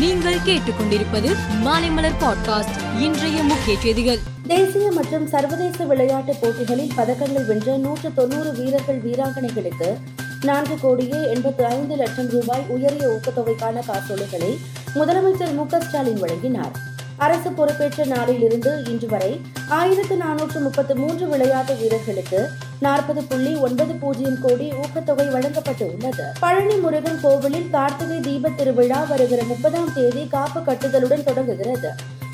நீங்கள் கேட்டுக்கொண்டிருப்பது மாலைமலர் பாட்காஸ்ட் இன்றைய முக்கிய செய்திகள். தேசிய மற்றும் சர்வதேச விளையாட்டுப் போட்டிகளில் பதக்கங்கள் வென்ற நூற்று தொன்னூறு வீரர்கள் வீராங்கனைகளுக்கு நான்கு கோடியே எண்பத்து ஐந்து லட்சம் ரூபாய் உயரிய ஊக்கத்தொகைக்கான காசோலைகளை முதலமைச்சர் மு ஸ்டாலின் வழங்கினார். அரசு பொறுப்பேற்ற நாளிலிருந்து இன்று வரை ஆயிரத்து நானூற்று முப்பத்து மூன்று விளையாட்டு வீரர்களுக்கு நாற்பது புள்ளி ஒன்பது பூஜ்ஜியம் கோடி ஊக்கத்தொகை வழங்கப்பட்டு உள்ளது பழனி முருகன் கோவிலில் கார்த்திகை தீப திருவிழா வருகிற முப்பதாம் தேதி காப்பு கட்டுதலுடன் தொடங்குகிறது.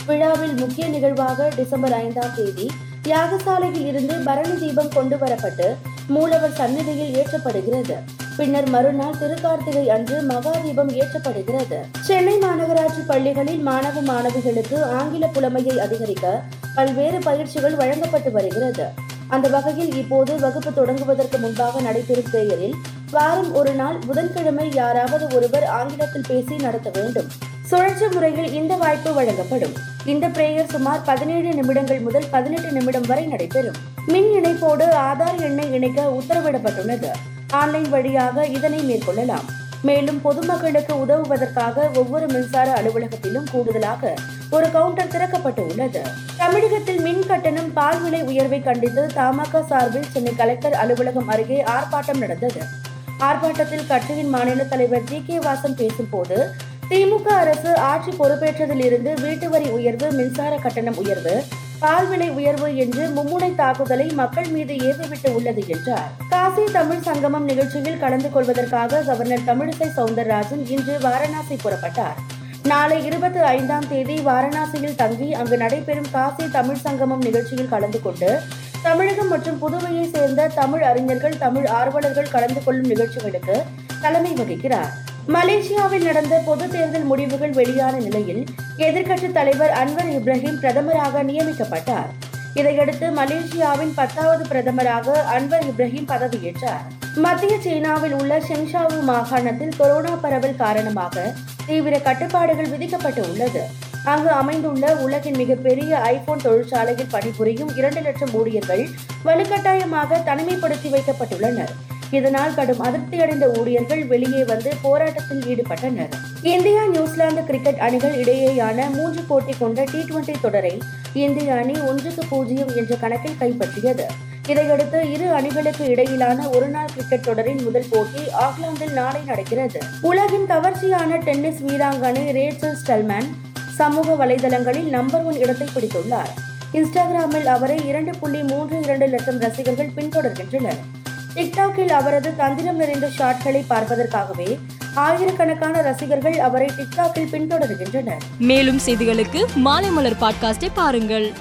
விழாவில் முக்கிய நிகழ்வாக டிசம்பர் ஐந்தாம் தேதி யாகசாலையில் இருந்து பரணி தீபம் கொண்டு வரப்பட்டு மூலவர் சந்நிதியில் ஏற்றப்படுகிறது. பின்னர் மறுநாள் திருக்கார்த்திகை அன்று மகா தீபம் ஏற்றப்படுகிறது. சென்னை மாநகராட்சி பள்ளிகளில் மாணவ மாணவிகளுக்கு ஆங்கில புலமையை அதிகரிக்க பல்வேறு பயிற்சிகள் வழங்கப்பட்டு வருகிறது. அந்த வகையில் இப்போது வகுப்பு தொடங்குவதற்கு முன்பாக நடைபெறும் பெயரில் வாரம் ஒரு நாள் புதன்கிழமை யாராவது ஒருவர் ஆங்கிலத்தில் பேசி நடத்த வேண்டும். சுழற்சி முறையில் இந்த வாய்ப்பு வழங்கப்படும். இந்த பிரேயர் சுமார் பதினேழு நிமிடங்கள் முதல் பதினெட்டு நிமிடம் வரை நடைபெறும். மின் இணைப்போடு ஆதார் எண்ணை இணைக்க உத்தரவிடப்பட்டுள்ளது. ஆன்லைன் வழியாக இதனை மேற்கொள்ளலாம். மேலும் பொதுமக்களுக்கு உதவுவதற்காக ஒவ்வொரு மின்சார அலுவலகத்திலும் கூடுதலாக ஒரு கவுண்டர் திறக்கப்பட்டு உள்ளது தமிழகத்தில் மின் கட்டணம் பால் விலை உயர்வை கண்டித்து தமாக சார்பில் சென்னை கலெக்டர் அலுவலகம் அருகே ஆர்ப்பாட்டம் நடந்தது. ஆர்ப்பாட்டத்தில் கட்சியின் மாநில தலைவர் ஜி. கே. வாசன் பேசும்போது திமுக அரசு ஆட்சி பொறுப்பேற்றதில் இருந்து வீட்டு வரி உயர்வு மின்சார கட்டணம் உயர்வு பால் விலை உயர்வு என்று மும்முனை தாக்குதலை மக்கள் மீது ஏவிவிட்டு உள்ளது என்றார். காசி தமிழ் சங்கமம் நிகழ்ச்சியில் கலந்து கொள்வதற்காக கவர்னர் தமிழிசை சவுந்தரராஜன் இன்று வாரணாசி புறப்பட்டார். நாளை இருபத்தி ஐந்தாம் தேதி வாரணாசியில் தங்கி அங்கு நடைபெறும் காசி தமிழ் சங்கமம் நிகழ்ச்சியில் கலந்து கொண்டு தமிழகம் மற்றும் புதுவையை சேர்ந்த தமிழ் அறிஞர்கள் தமிழ் ஆர்வலர்கள் கலந்து கொள்ளும் நிகழ்ச்சிகளுக்கு தலைமை வகிக்கிறார். மலேசியாவில் நடந்த பொது தேர்தல் முடிவுகள் வெளியான நிலையில் எதிர்க்கட்சித் தலைவர் அன்வர் இப்ராஹிம் பிரதமராக நியமிக்கப்பட்டார். இதையடுத்து மலேசியாவின் பத்தாவது பிரதமராக அன்வர் இப்ராஹிம் பதவியேற்றார். மத்திய சீனாவில் உள்ள செங்ஷாவு மாகாணத்தில் கொரோனா பரவல் காரணமாக தீவிர கட்டுப்பாடுகள் விதிக்கப்பட்டு உள்ளது. அங்கு அமைந்துள்ள உலகின் மிகப்பெரிய ஐபோன் தொழிற்சாலையில் பணிபுரியும் இரண்டு லட்சம் ஊழியர்கள் வலுக்கட்டாயமாக தனிமைப்படுத்தி வைக்கப்பட்டுள்ளனர். இதனால் கடும் அதிருப்தியடைந்த ஊழியர்கள் வெளியே வந்து போராட்டத்தில் ஈடுபட்டனர். இந்தியா நியூசிலாந்து கிரிக்கெட் அணிகள் இடையேயான மூன்று போட்டி கொண்ட டி டுவெண்டி தொடரை இந்திய அணி ஒன்றுக்கு பூஜ்ஜியம் என்ற கணக்கில் கைப்பற்றியது. இதையடுத்து இரு அணிகளுக்கு இடையிலான ஒருநாள் கிரிக்கெட் தொடரின் முதல் போட்டி ஆக்லாந்தில் நாளை நடக்கிறது. உலகின் கவர்ச்சியான டென்னிஸ் வீராங்கனை ரேச்சல் ஸ்டெல்மேன் சமூக வலைதளங்களில் நம்பர் ஒன் இடத்தை பிடித்துள்ளார். இன்ஸ்டாகிராமில் அவரை இரண்டு புள்ளி மூன்று இரண்டு லட்சம் ரசிகர்கள் பின்தொடர்கின்றனர். டிக்டாக்கில் அவரது தந்திரம் நிறைந்த ஷாட்களை பார்ப்பதற்காகவே ஆயிரக்கணக்கான ரசிகர்கள் அவரை டிக்டாக்கில் பின்தொடர்கின்றனர். மேலும் செய்திகளுக்கு மாலைமலர் பாட்காஸ்டை பாருங்கள்.